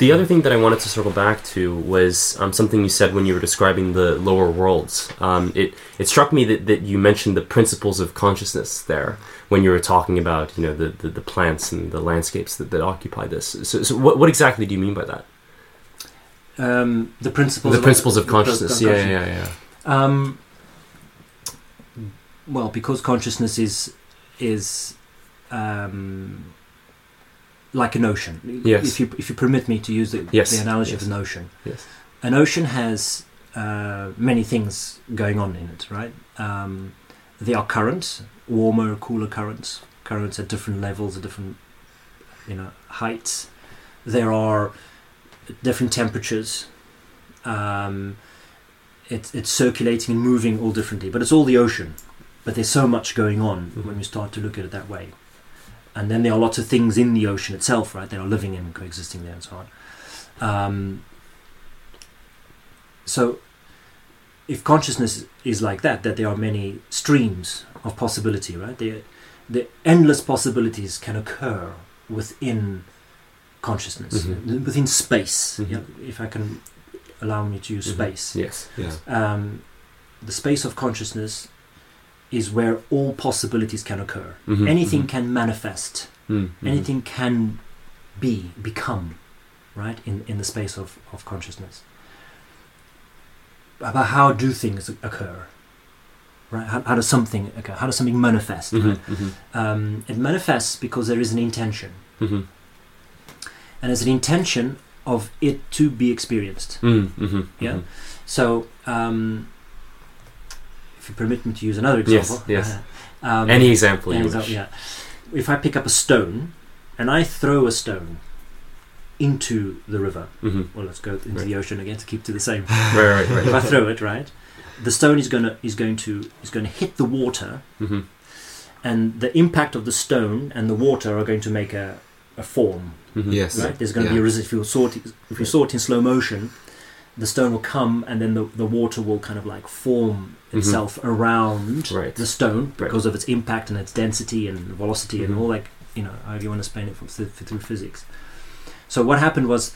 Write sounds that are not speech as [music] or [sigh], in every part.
The other thing that I wanted to circle back to was um, something you said when you were describing the lower worlds. Um, it it struck me that, that you mentioned the principles of consciousness there when you were talking about you know the, the, the plants and the landscapes that, that occupy this. So, so what, what exactly do you mean by that? Um, the principles. The of, principles of consciousness. yeah, yeah, yeah. Um, well, because consciousness is is um, like an ocean. Yes. If you if you permit me to use the, Yes, the analogy yes. of an ocean, Yes. an ocean has uh, many things going on in it, right? Um, there are currents, warmer, cooler currents, currents at different levels, at different you know heights. There are different temperatures. Um, it's it's circulating and moving all differently, but it's all the ocean. But there's so much going on Mhm. when you start to look at it that way. And then there are lots of things in the ocean itself, right? They are living and coexisting there and so on. Um, so, if consciousness is like that, that there are many streams of possibility, right? The, the endless possibilities can occur within consciousness, Mhm. within space. Mhm. Yeah, if I can allow me to use Mhm. space, Yes. Yeah. um, the space of consciousness is where all possibilities can occur. Mhm, Anything mhm. can manifest. Mm, mhm. Anything can be, become, right, in, in the space of, of consciousness. About how do things occur? Right? How, how does something occur? How does something manifest? Mhm, right? mhm, Um, it manifests because there is an intention. mhm. And there's an intention of it to be experienced. Yeah. So, um, if you permit me to use another Yes, example. yes. [laughs] um, Any example any you example, wish. yeah. If I pick up a stone and I throw a stone into the river, Mhm. well, let's go into Right. the ocean again to keep to the same. [laughs] Right, right, right. if I throw it, right, the stone is gonna is going to is going to hit the water, Mhm. and the impact of the stone and the water are going to make a, a form. Mhm. Yes. Right, there's going to be a Yeah. resi- if you saw it if you saw it in slow motion, the stone will come and then the, the water will kind of like form Mhm. itself around Right. the stone Right. because of its impact and its density and velocity Mhm. and all like you know however you want to explain it from, th- through physics. So what happened was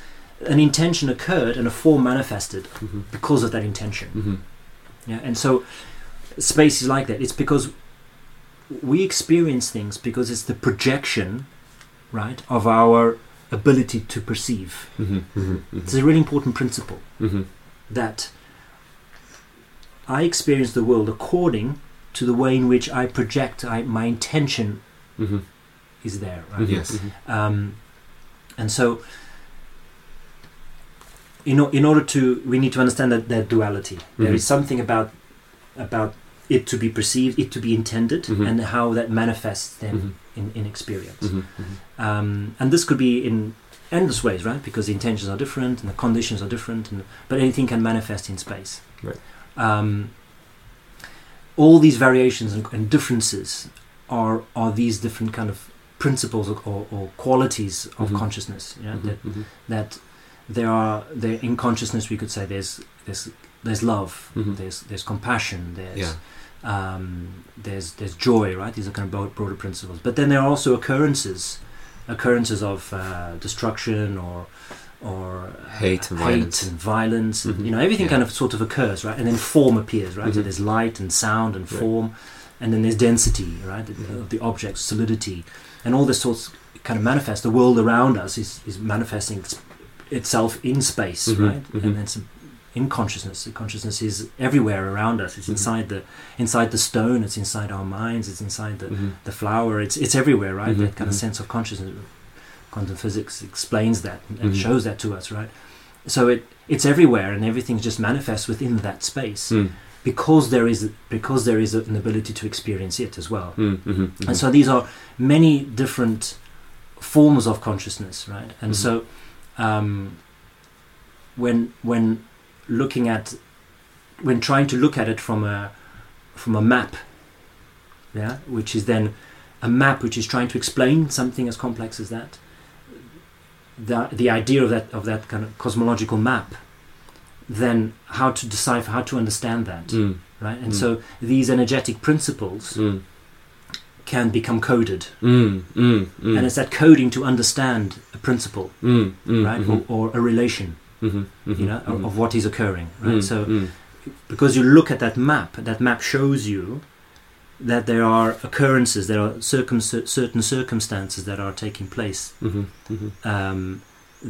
an intention occurred and a form manifested Mhm. because of that intention. Mhm. Yeah, and so space is like that. It's because we experience things because it's the projection, right, of our ability to perceive. Mhm. Mhm. It's a really important principle Mhm. that I experience the world according to the way in which I project. I, my intention Mhm. is there, right? Mhm. Yes. Um, and so, in, o- in order to, we need to understand that that duality. There is something about about it to be perceived, it to be intended, Mhm. and how that manifests then Mhm. in, in experience. Mhm. Mhm. Um, and this could be in endless ways, right? Because the intentions are different and the conditions are different, and, but anything can manifest in space. Right. Um, all these variations and, and differences are are these different kind of principles or, or, or qualities of Mhm. consciousness. Yeah, Mhm. that that there are there in consciousness we could say there's there's there's love, Mhm. there's there's compassion, there's Yeah. um, there's there's joy, right? These are kind of broad, broader principles. But then there are also occurrences, occurrences of uh, destruction or or uh, Hate and violence. and violence. and, Mhm. you know, everything Yeah. kind of sort of occurs, right? And then form appears, right? So Mhm. there's light and sound and Right. form, and then there's density, right? The- Mhm. Of the object, solidity, and all this sorts kind of manifest. The world around us is is manifesting its- itself in space, Mhm. right? And it's in consciousness. The consciousness is everywhere around us. It's Mhm. inside the inside the stone. It's inside our minds. It's inside the, Mhm. the flower. It's it's everywhere, right? Mhm, That kind of mhm. sense of consciousness. Quantum physics explains that and Mhm. shows that to us, right? So it it's everywhere, and everything just manifests within that space Mm. because there is because there is an ability to experience it as well. Mm. Mhm. Mhm. And so these are many different forms of consciousness, right? And Mhm. so um, when when looking at when trying to look at it from a from a map, yeah, which is then a map which is trying to explain something as complex as that. The the idea of that of that kind of cosmological map, then how to decipher, how to understand that, Mm. right? And Mm. so these energetic principles Mm. can become coded. Mm. Mm. Mm. And it's that coding to understand a principle, right, mhm, or, or a relation, mhm, mhm, you know, of- mhm. of what is occurring, right? Mm, So mm, because you look at that map, that map shows you that there are occurrences, there are circum- certain circumstances that are taking place mhm, mhm, um,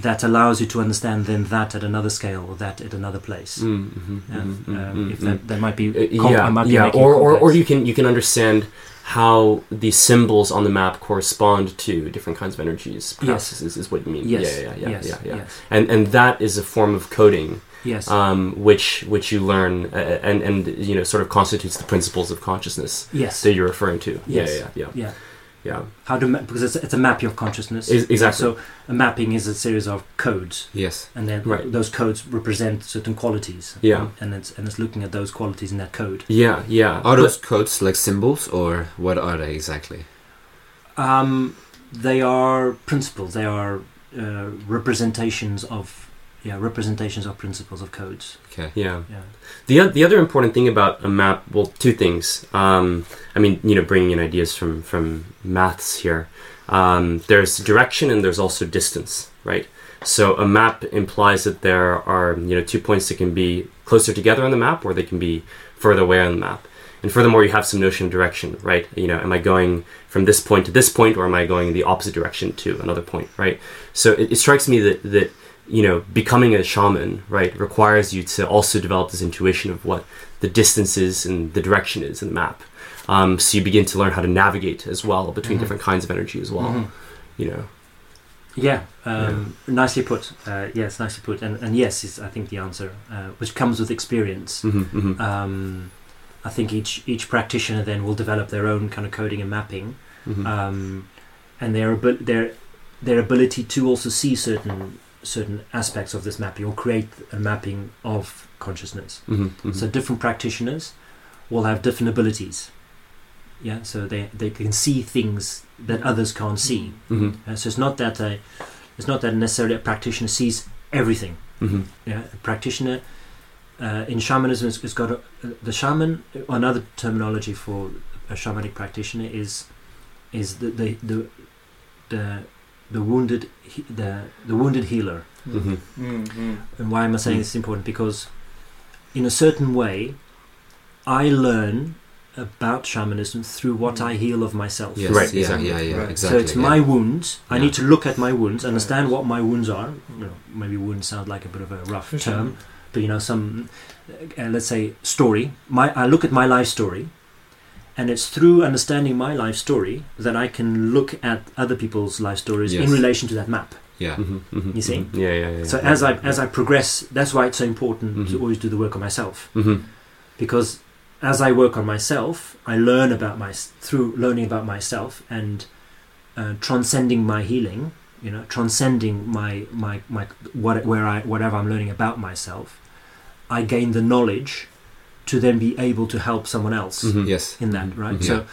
that allows you to understand then that at another scale or that at another place. mm, mhm, And, mhm, um, mhm, if mhm. that, that might be, Uh, com- yeah, might be yeah, or, or or you can you can understand how the symbols on the map correspond to different kinds of energies. Perhaps Yes. is, is what you mean. yes, Yeah, yeah, yeah, yes, yeah, yeah. yes, And and that is a form of coding, yes, um, which which you learn uh, and and you know sort of constitutes the principles of consciousness yes, that you're referring to. Yes. Yeah, yeah, yeah, yeah. Yeah. How to ma- because it's, it's a mapping of consciousness. Ex- exactly. So a mapping is a series of codes, Yes. and then Right. those codes represent certain qualities. Yeah. and it's and it's looking at those qualities in that code. Yeah, yeah. Are But- those codes like symbols, or what are they exactly? Um, they are principles. They are uh, representations of yeah representations of principles of codes. Okay. yeah. Yeah. The, oth- the other important thing about a map, well, two things. Um, I mean, you know, bringing in ideas from, from maths here. Um, there's direction and there's also distance, right? So a map implies that there are, you know, two points that can be closer together on the map or they can be further away on the map. And furthermore, you have some notion of direction, right? You know, am I going from this point to this point or am I going in the opposite direction to another point, right? So it, it strikes me that, that you know, becoming a shaman, right, requires you to also develop this intuition of what the distance is and the direction is in the map. Um, so you begin to learn how to navigate as well between Mhm. different kinds of energy as well. Mhm. You know, Yeah, um, nicely put. Uh, yes, nicely put. And, and yes is I think the answer, uh, which comes with experience. hmm hmm Um, I think each each practitioner then will develop their own kind of coding and mapping, hmm um, and their their their ability to also see certain certain aspects of this mapping or create a mapping of consciousness. hmm So different practitioners will have different abilities. Yeah, so they, they can see things that others can't see. hmm Uh, so it's not that a, it's not that necessarily a practitioner sees everything. hmm Yeah, a practitioner uh, in shamanism has, has got a, the shaman. Another terminology for a shamanic practitioner is is the the the the, the wounded he- the the wounded healer. hmm Mm-hmm. And why am I saying Mm. this is important? Because in a certain way, I learn about shamanism through what Mm. I heal of myself. Yes. Right, Yeah. exactly. Yeah. Yeah. Right. Exactly. so it's yeah. my wounds. I Yeah. need to look at my wounds, understand Right. what my wounds are. You know, maybe wounds sound like a bit of a rough For sure. term, but you know, some uh, let's say story. My I look at my life story, and it's through understanding my life story that I can look at other people's life stories Yes. in relation to that map. Yeah. hmm hmm You see? Yeah, yeah, yeah. So as I as I progress, that's why it's so important to Mhm. always do the work on myself hmm because as I work on myself, I learn about my through learning about myself and uh, transcending my healing. You know, transcending my my my what where I whatever I'm learning about myself, I gain the knowledge to then be able to help someone else Mhm. Yes. in that. Right. Mhm. So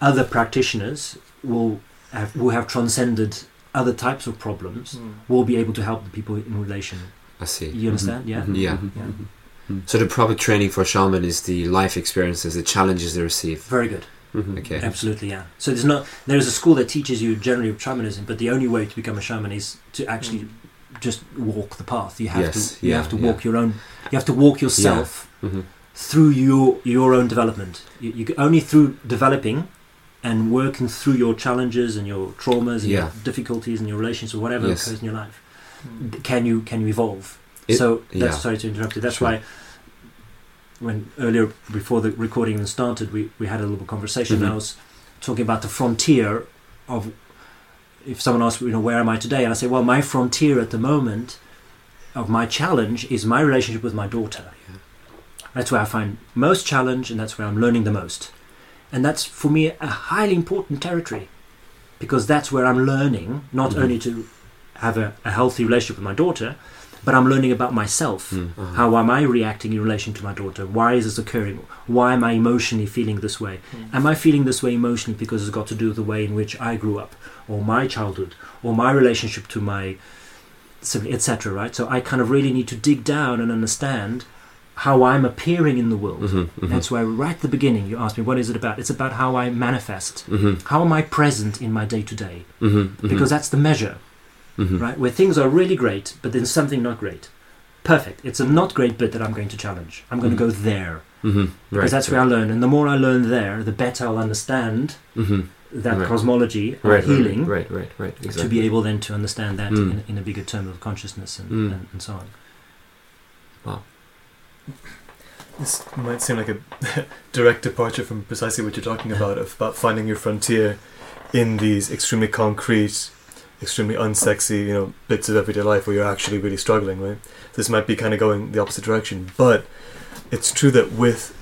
other practitioners will have will have transcended other types of problems. Mm. Will be able to help the people in relation. I see. You understand? Yeah. Mhm. Yeah. Mhm. Yeah. So the proper training for shaman is the life experiences, the challenges they receive. Very good. Mhm. Okay. Absolutely, yeah. So there's not there is a school that teaches you generally shamanism, but the only way to become a shaman is to actually just walk the path. You have Yes, to you yeah, have to yeah. walk your own. You have to walk yourself Mhm. Through your your own development. You, you can- only through developing and working through your challenges and your traumas and Yeah. your difficulties and your relations or whatever Yes. occurs in your life. Mm. Can you can you evolve? It- so that's yeah. sorry to interrupt you. That's Sure. why when earlier before the recording even started, we, we had a little conversation. Mhm. And I was talking about the frontier of if someone asks, you know, where am I today? And I say, well, my frontier at the moment of my challenge is my relationship with my daughter. Yeah. That's where I find most challenge, and that's where I'm learning the most. And that's for me a highly important territory because that's where I'm learning not Mhm. only to have a, a healthy relationship with my daughter, but I'm learning about myself. Mm. Uh-huh. How am I reacting in relation to my daughter? Why is this occurring? Why am I emotionally feeling this way? Mm. Am I feeling this way emotionally because it's got to do with the way in which I grew up, or my childhood, or my relationship to my sibling, etc. Right? So I kind of really need to dig down and understand how I'm appearing in the world. Mhm. Mhm. That's why right at the beginning you asked me, what is it about? It's about how I manifest. Mhm. How am I present in my day to day? Because that's the measure. Mhm. right? Where things are really great, but then something not great. Perfect. It's a not great bit that I'm going to challenge. I'm going to go there Mhm. because Right. that's where I learn, and the more I learn there, the better I'll understand that Right. cosmology or Right. healing Right. Right. Right. Exactly. to be able then to understand that Mm. in, in a bigger term of consciousness and, Mm. and, and so on. This might seem like a [laughs] direct departure from precisely what you're talking about, of, about finding your frontier in these extremely concrete, extremely unsexy, you know, bits of everyday life where you're actually really struggling, right? This might be kind of going the opposite direction, but it's true that with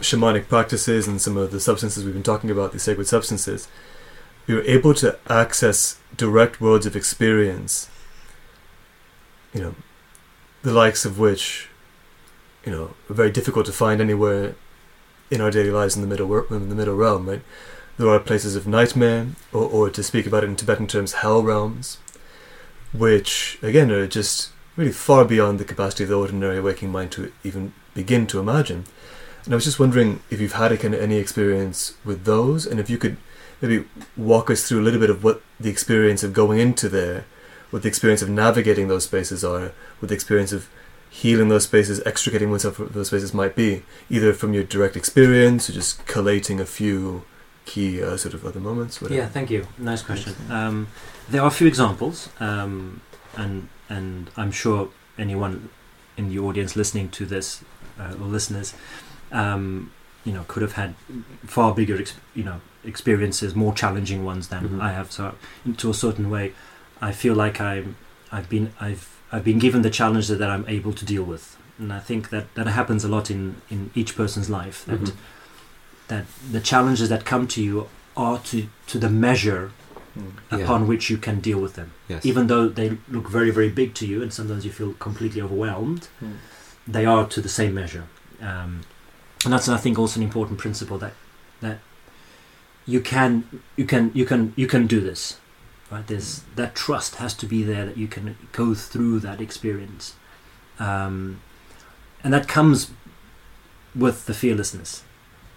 shamanic practices and some of the substances we've been talking about, these sacred substances, you're able to access direct worlds of experience, you know, the likes of which you know, very difficult to find anywhere in our daily lives in the middle in the middle realm, right? There are places of nightmare, or, or to speak about it in Tibetan terms, hell realms, which again are just really far beyond the capacity of the ordinary waking mind to even begin to imagine. And I was just wondering if you've had a kind of any experience with those, and if you could maybe walk us through a little bit of what the experience of going into there, what the experience of navigating those spaces are, what the experience of healing those spaces, extricating oneself from those spaces might be, either from your direct experience or just collating a few key uh, sort of other moments. Whatever. Yeah, thank you. Nice question. Um, there are a few examples, um, and and I'm sure anyone in the audience listening to this uh, or listeners, um, you know, could have had far bigger, ex- you know, experiences, more challenging ones than Mhm. I have. So, to a certain way, I feel like I'm, I've been, I've, I've been given the challenge that I'm able to deal with, and I think that that happens a lot in in each person's life. That Mhm. that the challenges that come to you are to to the measure Mm. Yeah. upon which you can deal with them. Yes. Even though they look very, very big to you, and sometimes you feel completely overwhelmed, Mm. they are to the same measure. Um, and that's, I think, also an important principle that that you can, you can, you can, you can do this. Right? There's that trust has to be there that you can go through that experience, um, and that comes with the fearlessness.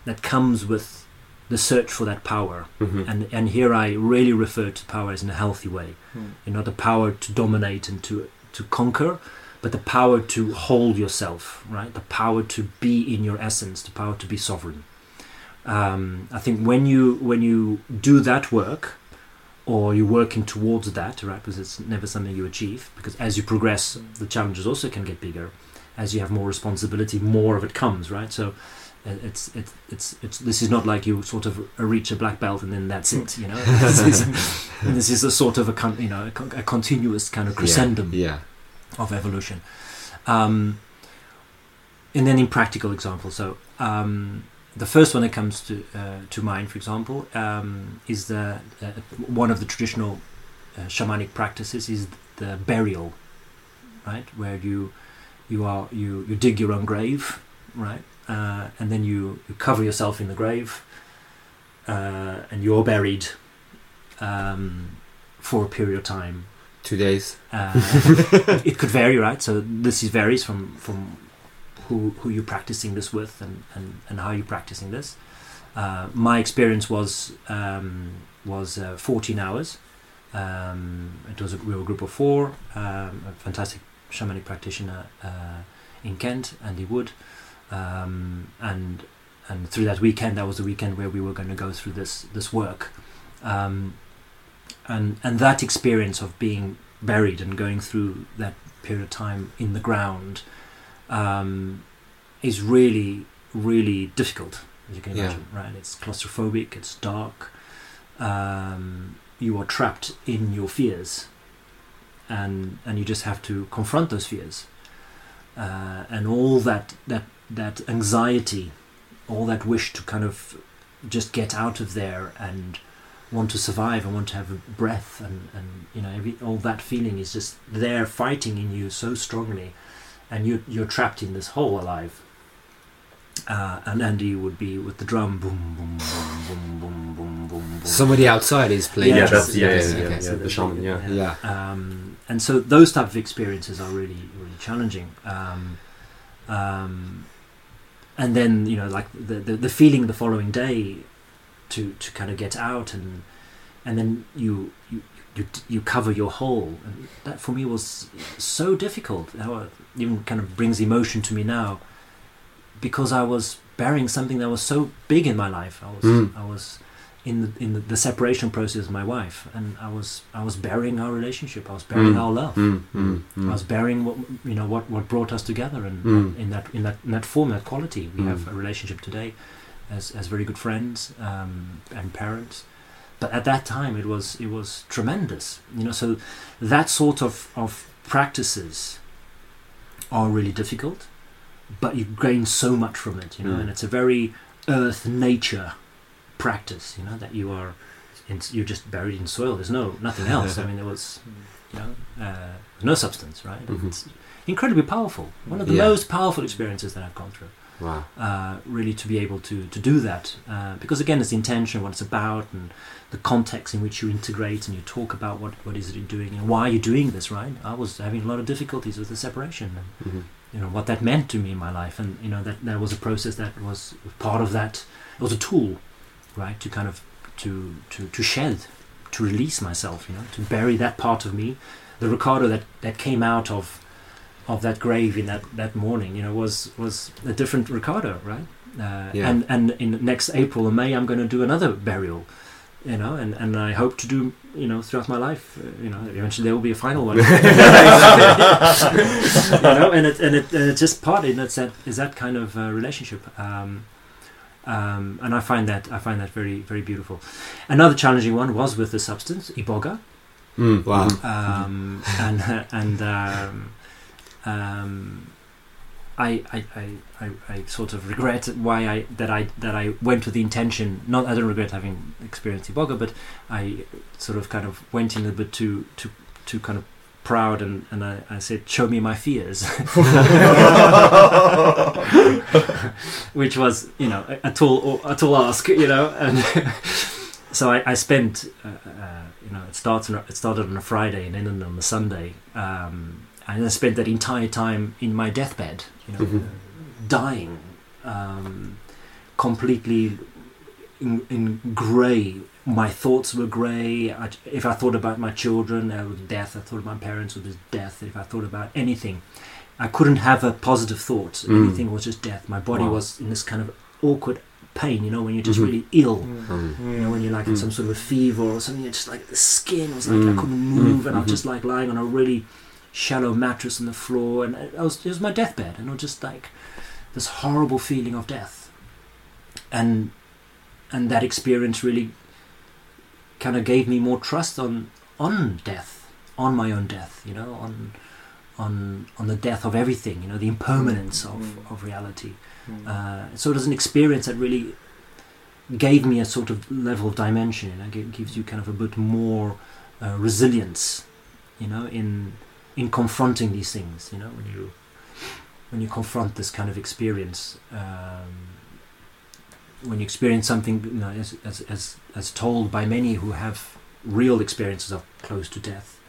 That comes with the search for that power. Mhm. And and here I really refer to power as in a healthy way. Mm. You know, the power to dominate and to to conquer, but the power to hold yourself, right? The power to be in your essence, the power to be sovereign. Um, I think when you when you do that work, or you're working towards that, right? Because it's never something you achieve. Because as you progress, the challenges also can get bigger. As you have more responsibility, more of it comes, right? So uh, it's it's it's it's this is not like you sort of reach a black belt and then that's it, you know. [laughs] this, is, this is a sort of a con- you know a, a continuous kind of crescendum Yeah. of evolution. Um, and then in practical examples, so um, the first one that comes to uh, to mind, for example, um, is the uh, one of the traditional uh, shamanic practices is the burial, right, where you you are you you dig your own grave, right, uh, and then you, you cover yourself in the grave, uh, and you're buried um, for a period of time. Two days. Uh, it could vary, right? So this is varies from from who who you're practicing this with and and, and how you're practicing this. Uh, my experience was um, was uh, 14 hours. Um, it was a, we were a group of four. Um, a fantastic shamanic practitioner uh, in Kent, Andy Wood, um, and and through that weekend, that was the weekend where we were going to go through this this work. Um, and and that experience of being buried and going through that period of time in the ground um, is really really difficult as you can Yeah. imagine right? It's claustrophobic it's dark. Um, you are trapped in your fears. And and you just have to confront those fears. Uh, and all that that that anxiety all that wish to kind of just get out of there and want to survive and want to have a breath and, and you know every, all that feeling is just there fighting in you so strongly and you, you're trapped in this hole alive uh, and Andy would be with the drum boom boom boom boom boom boom boom boom Somebody outside is playing. Yeah, Yeah, the that's drums. yeah, Okay, yeah, yeah, okay. yeah, So the the- shaman. Yeah. Yeah. um, and so those type of experiences are really really challenging um, um, and then you know like the, the the feeling the following day to to kind of get out and and then you you you you cover your hole. And that for me was so difficult. How it even kind of brings emotion to me now, because I was bearing something that was so big in my life. I was Mm. I was in the, in the, the separation process with my wife, and I was I was burying our relationship. I was burying Mm. our love. Mm, I was burying what you know what, what brought us together, and Mm. in that in that in that form, that quality, we have a relationship today as as very good friends um, and parents. But at that time, it was it was tremendous, you know. So that sort of of practices are really difficult, but you gain so much from it, you know. Mm. And it's a very earth nature practice, you know, that you are in, you're just buried in soil. There's no nothing else. I [laughs] mean, there was you know uh, no substance, right? Mhm. It's incredibly powerful. One of the Yeah. most powerful experiences that I've gone through Wow. uh, really to be able to, to do that. Uh, because again, it's the intention, what it's about, and the context in which you integrate and you talk about what, what is it you're doing and why you're doing this, right? I was having a lot of difficulties with the separation and, Mhm. you know, what that meant to me in my life. And, you know, that, that was a process that was part of that. It was a tool, right? To kind of, to, to, to shed, to release myself, you know, to bury that part of me. The Ricardo that, that came out of of that grave in that, that morning, you know, was was a different Ricardo, right? Uh, Yeah. And and in next April or May, I'm going to do another burial, you know, and, and I hope to do, you know, throughout my life, uh, you know, eventually there will be a final one, [laughs] [laughs] you know, and it and it and it's just part, and it's that is that kind of uh, relationship. Um, um, and I find that I find that very very beautiful. Another challenging one was with the substance iboga, Mm, Wow. um, and and um, I, I, I, I, sort of regret why I that I that I went with the intention. Not I don't regret having experienced Iboga, but I sort of kind of went in a bit too too too kind of proud and, and I, I said show me my fears [laughs] which was you know a, a tall a tall ask you know and [laughs] so I, I spent uh, uh, you know it starts it started on a Friday and ended on a Sunday um, and I spent that entire time in my deathbed you know Mhm. dying um, completely in, in grey my thoughts were grey I, if I thought about my children it was death I thought about my parents it was death if I thought about anything I couldn't have a positive thought Mm. anything was just death my body Wow. was in this kind of awkward pain you know when you're just Mhm. really ill Um, you know, when you're like in Mm. some sort of a fever or something, it's just like the skin was like Mm. I couldn't move, Mm. and I was Mhm. just like lying on a really shallow mattress on the floor, and I was it was my deathbed, and it was just like this horrible feeling of death, and and that experience really kind of gave me more trust on on death, on my own death, you know, on on on the death of everything, you know, the impermanence of Mm. of reality. Mm. Uh, so it was an experience that really gave me a sort of level of dimension. You know, gi- gives you kind of a bit more uh, resilience. You know, in in confronting these things. You know, when you when you confront this kind of experience, um, when you experience something, you know, as, as as as told by many who have real experiences of close to death,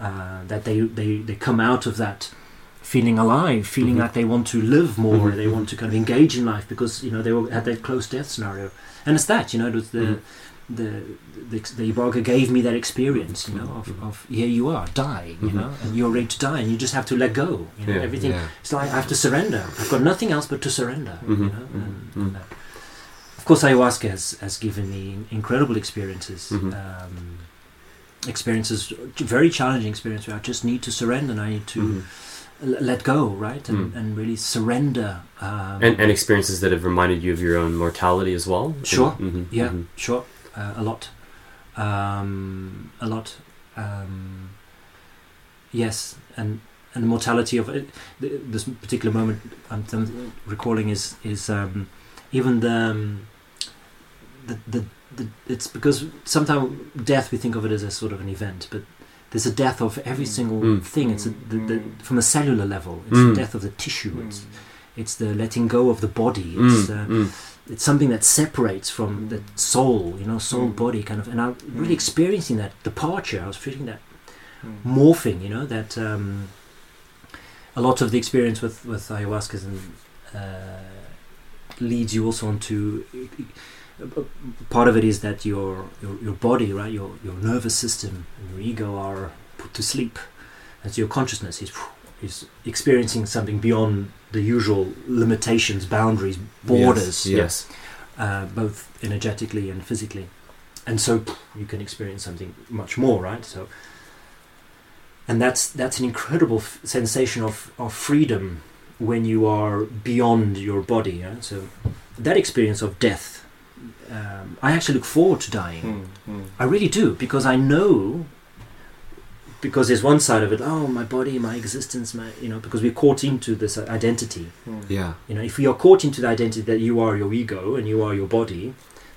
uh, that they they they come out of that feeling alive, feeling Mhm. like they want to live more, Mhm, they want to kind of engage in life because you know they were, had that close death scenario, and it's that you know it was the Mhm. The the, the Iboga gave me that experience, you know, of, Mhm. of here you are dying, you Mhm. know, and you're ready to die, and you just have to let go, you know, Yeah, everything. yeah. It's like I have to surrender. I've got nothing else but to surrender, you Mhm, know. mhm, And, mhm. and, uh, of course, ayahuasca has, has given me incredible experiences. Mhm. Um, experiences, very challenging experience where I just need to surrender and I need to l- let go, right, and, Mm. and really surrender. Um, And, and experiences that have reminded you of your own mortality as well. Sure. Mhm, Yeah, mhm. sure, uh, a lot, um, a lot. Um, yes, and and the mortality of it. This particular moment I'm recalling is is um, even the, um, the the the. It's because sometimes death we think of it as a sort of an event, but there's a death of every Mm. single Mm. thing. It's a, the, the, Mm. from a cellular level. It's Mm. the death of the tissue. Mm. It's it's the letting go of the body. It's Mm, uh, mm. It's something that separates from the soul, you know, soul Mm. body kind of. And I'm really Mm. experiencing that departure. I was feeling that Mm. morphing, you know, that um, a lot of the experience with with ayahuasca and uh, leads you also onto part of it is that your your, your body, right, your your nervous system and your ego are put to sleep, and so your consciousness is is experiencing something beyond the usual limitations, boundaries, borders, Yes. uh, both energetically and physically, and so you can experience something much more, right? So, and that's that's an incredible f- sensation of of freedom when you are beyond your body. Yeah? So, that experience of death, um, I actually look forward to dying. Mm, mm. I really do because I know. Because there's one side of it, oh, my body, my existence, my, you know, because we're caught into this uh, identity. Mm. Yeah. You know, if you are caught into the identity that you are your ego and you are your body,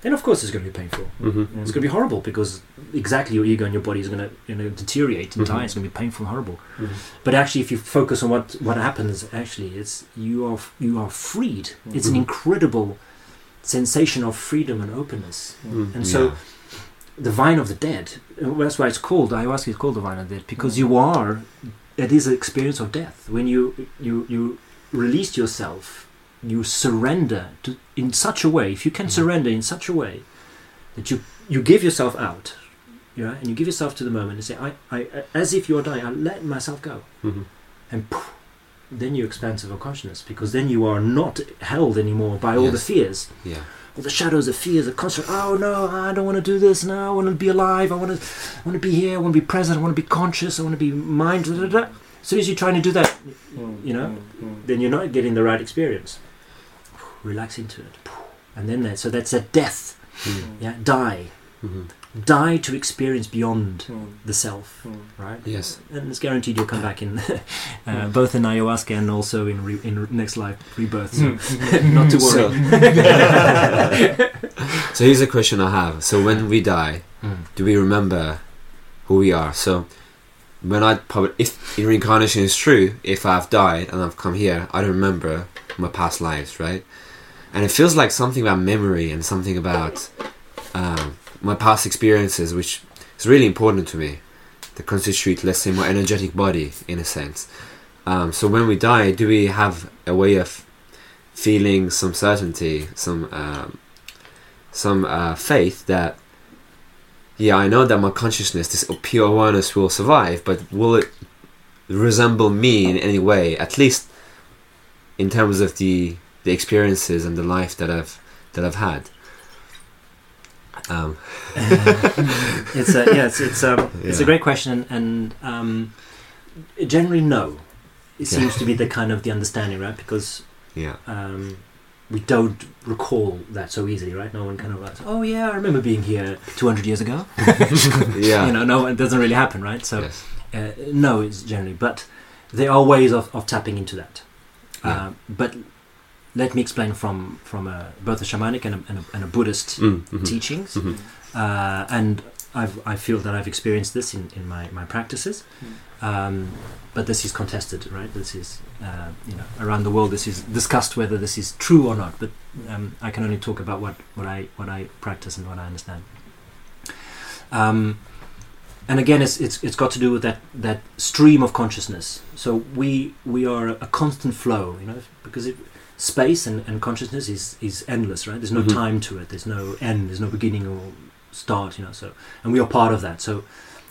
then of course it's going to be painful. Mm-hmm. Mm. It's going to be horrible because exactly your ego and your body is going to you know deteriorate and Mhm. die. It's going to be painful and horrible. Mhm. But actually, if you focus on what what happens, actually, it's you are you are freed. It's an Mhm. incredible sensation of freedom and openness. Mm. And so Yeah. The vine of the dead. That's why it's called ayahuasca is called the vine of the dead because you are. It is an experience of death when you you you release yourself. You surrender to in such a way. If you can Mhm. surrender in such a way that you you give yourself out, you know, and you give yourself to the moment and say, I, I as if you are dying, I let myself go, Mhm. and poof, then you're expansive of consciousness because then you are not held anymore by all the fears Yeah. all the shadows, of fears, the constant. Oh no, I don't want to do this now. I want to be alive. I want to, I want to be here. I want to be present. I want to be conscious. I want to be mind. Da, da, da. As soon as you're trying to do that, Mm, you know, mm, mm. then you're not getting the right experience. Relax into it, and then there. So that's a death. Mm. Yeah, die, Mhm. Die to experience beyond Mm, the self. mm. Right, Yes. and it's guaranteed you'll come back in [laughs] uh, both in ayahuasca and also in re- in next life rebirth. So Mm. [laughs] not to worry. [laughs] So here's a question I have. So when we die, Mm. do we remember who we are? So when I probably, if reincarnation is true, if I've died and I've come here, I don't remember my past lives, right? And it feels like something about memory and something about um, my past experiences, which is really important to me. That constitute, let's say, my energetic body in a sense. Um, so when we die, do we have a way of feeling some certainty, some um, some uh, faith that yeah, I know that my consciousness, this pure awareness, will survive, but will it resemble me in any way? At least in terms of the the experiences and the life that I've that I've had. Um, [laughs] it's a yeah, it's it's um it's a great question, and um, generally no. It Yeah. seems to be the kind of the understanding, right? Because yeah, um, we don't recall that so easily, right? No one kind of like, oh yeah, I remember being here 200 years ago. [laughs] yeah, You know, no, it doesn't really happen, right? So yes. uh, no, it's generally, but there are ways of, of tapping into that. Yeah. Uh, but let me explain from from a, both a shamanic and a, and a, and a Buddhist Mm. Mhm. teachings. Mhm. uh, and I've, I feel that I've experienced this in, in my, my practices, um, but this is contested, right? This is, uh, you know, around the world. This is discussed whether this is true or not. But um, I can only talk about what, what I what I practice and what I understand. Um, and again, it's, it's it's got to do with that that stream of consciousness. So we we are a constant flow, you know, because it, space and, and consciousness is is endless, right? There's no Mhm. time to it. There's no end. There's no beginning or start, you know. So and we are part of that. So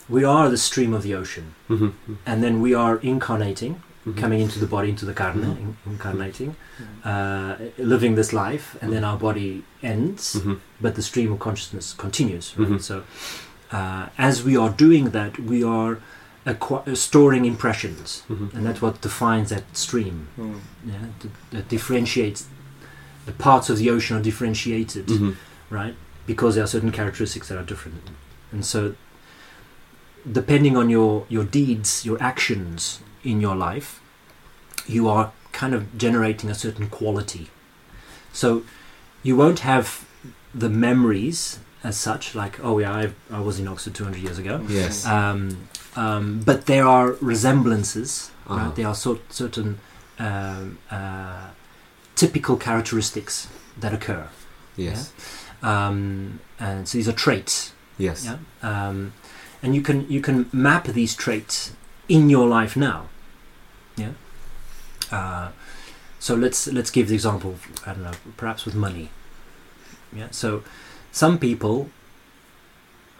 we are the stream of the ocean, Mhm. and then we are incarnating, Mhm. coming into the body, into the carne, Mhm. in, incarnating, uh, living this life, and then our body ends, Mhm. but the stream of consciousness continues. Right? So uh, as we are doing that, we are acqui- uh, storing impressions, Mhm. and that's what defines that stream. Mm. Yeah, that, that differentiates the parts of the ocean are differentiated, Mhm. right? Because there are certain characteristics that are different, and so depending on your your deeds, your actions in your life, you are kind of generating a certain quality. So you won't have the memories as such, like oh yeah, I, I was in Oxford 200 years ago. Yes. Um, um, but there are resemblances, Uh-huh. right? There are sort, certain um, uh, typical characteristics that occur, yes. um, and so these are traits. Yes. Yeah, um, and you can you can map these traits in your life now. Yeah. Uh, so let's let's give the example. I don't know, perhaps with money. Yeah. So some people,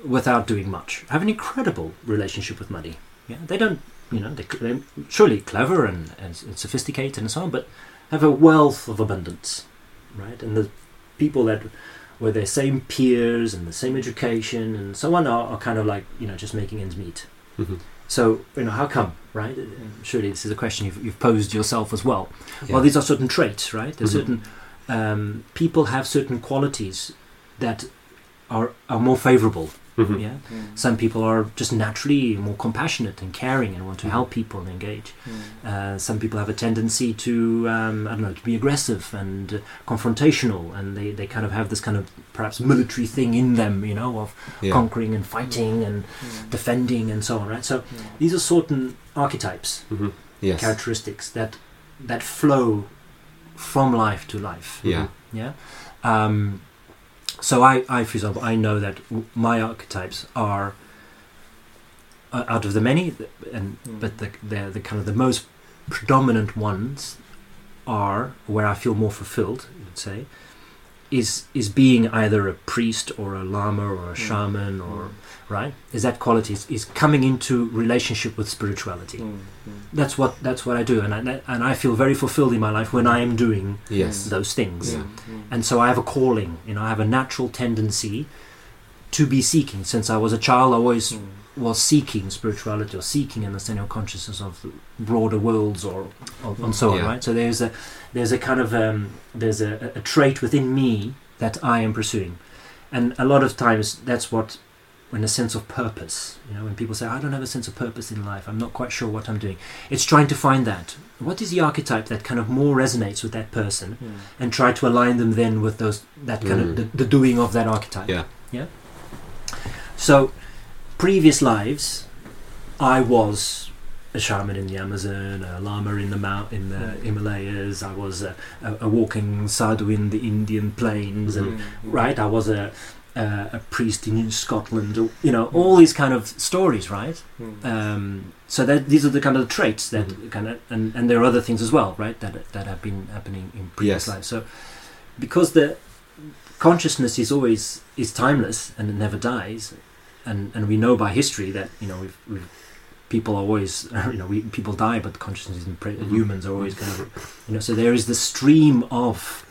without doing much, have an incredible relationship with money. Yeah. They don't, you know, they, they're surely clever and, and, and sophisticated and so on, but have a wealth of abundance, right? And the people that were their same peers and the same education and so on are, are kind of like you know just making ends meet. Mhm. So you know how come, right? Surely this is a question you've, you've posed yourself as well. Yeah. Well, these are certain traits, right? There's Mhm. certain um, people have certain qualities that are are more favorable. Mhm. Yeah. Some people are just naturally more compassionate and caring and want to help people and engage. Uh, some people have a tendency to, um, I don't know, to be aggressive and uh, confrontational, and they, they kind of have this kind of perhaps military thing in them, you know, of yeah. conquering and fighting and defending and so on, right? So these are certain archetypes, Mhm. yes. characteristics that that flow from life to life. Yeah. Yeah. Um, so I, I, for example, I know that my archetypes are uh, out of the many, and but the the the kind of the most predominant ones are where I feel more fulfilled. You would say is is being either a priest or a lama or a mm. shaman or mm. right? Is that quality is, is coming into relationship with spirituality. Mm, that's what that's what I do. And I, and I feel very fulfilled in my life when I am doing Yes. those things. Yeah. and so I have a calling you know I have a natural tendency to be seeking. Since I was a child I always was seeking spirituality or seeking understanding of consciousness of broader worlds or, or and so on Yeah. right? So there's a there's a kind of um, there's a, a trait within me that I am pursuing. And a lot of times that's what when a sense of purpose you know when people say I don't have a sense of purpose in life. I'm not quite sure what I'm doing. It's trying to find that. What is the archetype that kind of more resonates with that person and try to align them then with those that kind Mm. of the, the doing of that archetype? Yeah. yeah? So previous lives I was a shaman in the Amazon, a lama in the mount in the Mm. Himalayas. I was a, a, a walking sadhu in the Indian plains, and Mm-hmm. right, I was a, a a priest in Scotland. You know, all these kind of stories, right? Um, so that these are the kind of traits that Mhm. kind of, and, and there are other things as well, right? That that have been happening in previous Yes. lives. So because the consciousness is always is timeless and it never dies, and and we know by history that you know we've, we've people are always [laughs] you know we, people die, but consciousness and pre- Mhm. humans are always kind of you know so there is the stream of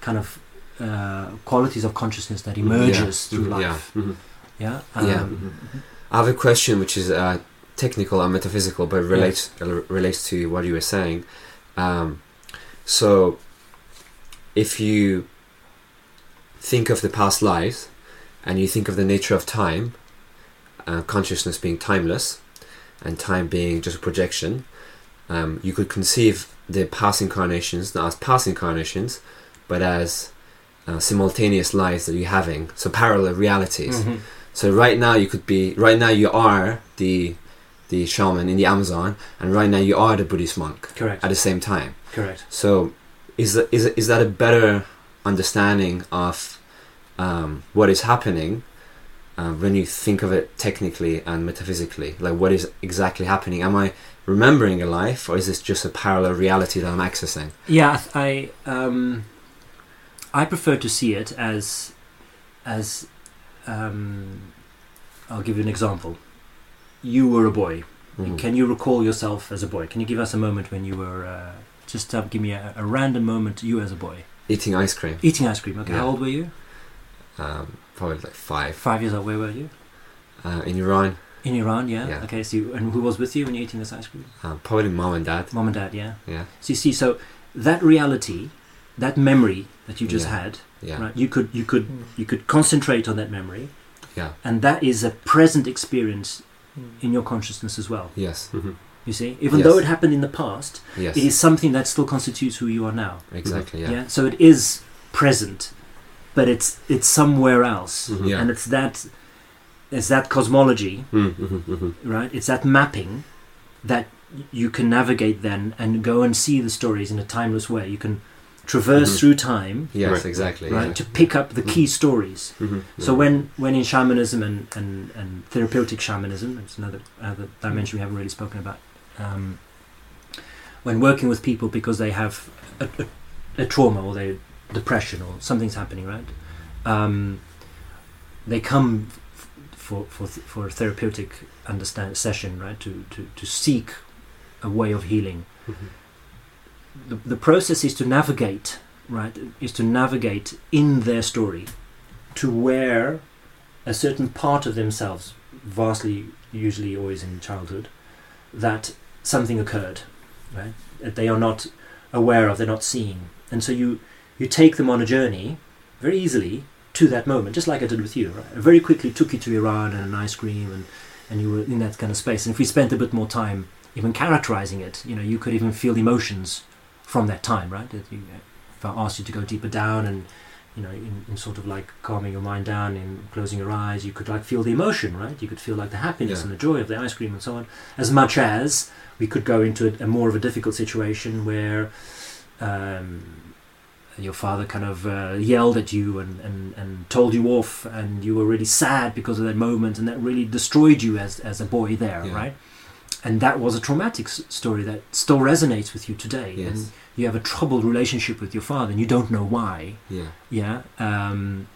kind of uh, qualities of consciousness that emerges through Mhm. Yeah. life. Mhm. Yeah. Yeah. Um, I have a question which is uh, technical and metaphysical, but relates uh, relates to what you were saying. Um, so, if you think of the past lives, and you think of the nature of time, uh, consciousness being timeless, and time being just a projection, um, you could conceive the past incarnations not as past incarnations, but as uh, simultaneous lives that you're having, so parallel realities. mhm. So right now you could be right now you are the the shaman in the Amazon, and right now you are the Buddhist monk Correct. at the same time. Correct. So is that is is that a better understanding of um, what is happening uh, when you think of it technically and metaphysically? Like what is exactly happening? Am I remembering a life, or is this just a parallel reality that I'm accessing? Yeah, I um, I prefer to see it as as um, I'll give you an example. You were a boy. Mhm. Can you recall yourself as a boy? Can you give us a moment when you were uh, just uh, give me a, a random moment you as a boy Eating ice cream, eating ice cream? Okay, Yeah. how old were you? um, probably like five Five years old. Where were you? uh, in Iran. In Iran, yeah. Yeah. Okay, so you, and who was with you when you were eating this ice cream? Uh, probably mom and dad. Mom and dad, yeah. Yeah, So you see, so that reality, that memory that you just Yeah. had, yeah, right? You could you could you could concentrate on that memory, yeah. and that is a present experience in your consciousness as well. Yes, Mhm. You see, even Yes. though it happened in the past, yes. it is something that still constitutes who you are now. Exactly. Yeah. So it is present, but it's it's somewhere else, Mhm. Yeah. and it's that it's that cosmology, Mhm, mhm, mhm. right? It's that mapping that you can navigate then and go and see the stories in a timeless way. You can traverse Mhm. through time, Yes. Right. Exactly. right, Yeah. to pick up the key stories. Mhm. So when, when in shamanism and, and, and therapeutic shamanism, it's another other dimension we haven't really spoken about. Um, when working with people because they have a, a, a trauma or they depression or something's happening, right? um, they come f- for for th- for a therapeutic understand session, right? To to to seek a way of healing. Mhm. The the process is to navigate, right? Is to navigate in their story to where a certain part of themselves, vastly usually always in childhood, that something occurred, right? That they are not aware of, they're not seeing, and so you you take them on a journey very easily to that moment, just like I did with you. Right? I very quickly took you to Iran and an ice cream, and and you were in that kind of space. And if we spent a bit more time even characterizing it, you know, you could even feel emotions from that time, right? That you, if I asked you to go deeper down and you know, in, in sort of like calming your mind down and closing your eyes, you could like feel the emotion, right? You could feel like the happiness Yeah. and the joy of the ice cream and so on. As much as we could go into a, a more of a difficult situation where um, your father kind of uh, yelled at you and, and, and told you off, and you were really sad because of that moment, and that really destroyed you as, as a boy there, Yeah. right? And that was a traumatic s- story that still resonates with you today. Yes. And you have a troubled relationship with your father, and you don't know why Yeah. yeah um,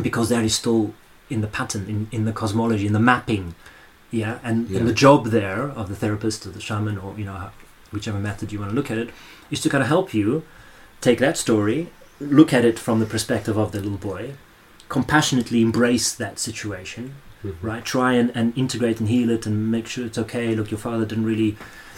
because that is still in the pattern in, in the cosmology in the mapping yeah and, Yeah. and the job there of the therapist or the shaman or you know whichever method you want to look at it is to kind of help you take that story look at it from the perspective of the little boy compassionately embrace that situation Mhm. right? Try and, and integrate and heal it and make sure it's okay. Look your father didn't really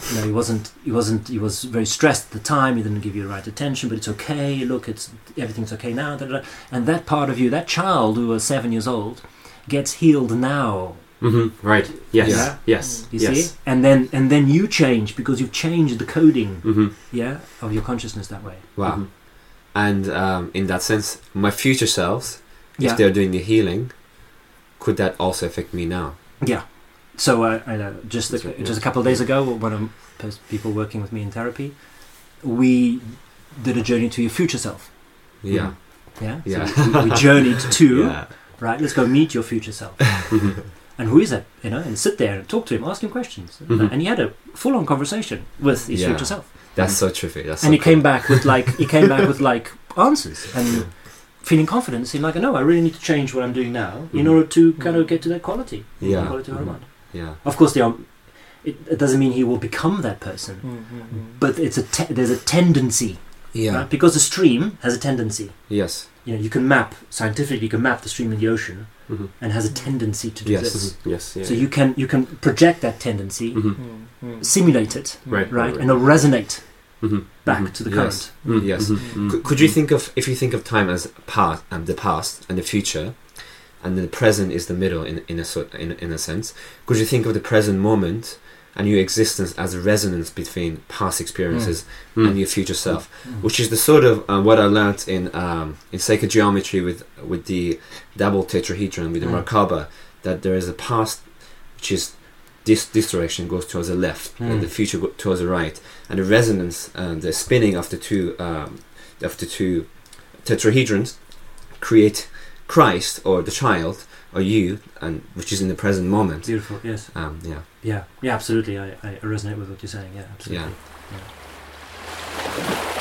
you know he wasn't he wasn't he was very stressed at the time. He didn't give you the right attention but it's okay. Look it's everything's okay now da, da, da. and that part of you that child who was seven years old gets healed now Mhm. Right. Yes. Yeah. Yes. you yes. see and then and then you change because you've changed the coding hmm yeah of your consciousness that way Wow. Mhm. And um, in that sense, my future selves, yeah if they're doing the healing, could that also affect me now? Yeah. So uh, I know just a, right, just yeah. a couple of days ago, one of the people working with me in therapy, we did a journey to your future self. Yeah. Yeah. So Yeah. we, we journeyed [laughs] to Yeah. right. Let's go meet your future self. [laughs] And who is that? You know, and sit there and talk to him, ask him questions, Mhm. and he had a full-on conversation with his Yeah. future self. That's so terrific. That's and so he came back with like he came back with [laughs] like answers and Yeah. feeling confident. Saying like, no, I really need to change what I'm doing now in Mhm. order to kind of get to that quality. Yeah. Quality of Mhm. Hanuman. Yeah. Of course, they are. It, it doesn't mean he will become that person, but it's a te- there's a tendency, Yeah. right? Because the stream has a tendency. Yes. You know, you can map scientifically. You can map the stream in the ocean, Mhm. and has a tendency to do Yes. this. Mhm. Yes. Yeah. So you can you can project that tendency, Mhm. simulate it, Right. right, and it'll resonate Mhm. back to the Yes. current. Yes. Mhm. Could, could you think of if you think of time as past and the past and the future, and the present is the middle in in a sort in, in a sense? Could you think of the present moment and your existence as a resonance between past experiences Mm. and your future self, which is the sort of uh, what I learned in um, in sacred geometry with with the double tetrahedron with the Mm. Merkaba, that there is a past which is this this direction goes towards the left Mm. and the future go towards the right, and the resonance and the spinning of the two um, of the two tetrahedrons create Christ or the child or you, and which is in the present moment. Beautiful. Yes. Um, yeah. Yeah. Yeah. Absolutely. I, I resonate with what you're saying. Yeah. Absolutely. Yeah. Yeah.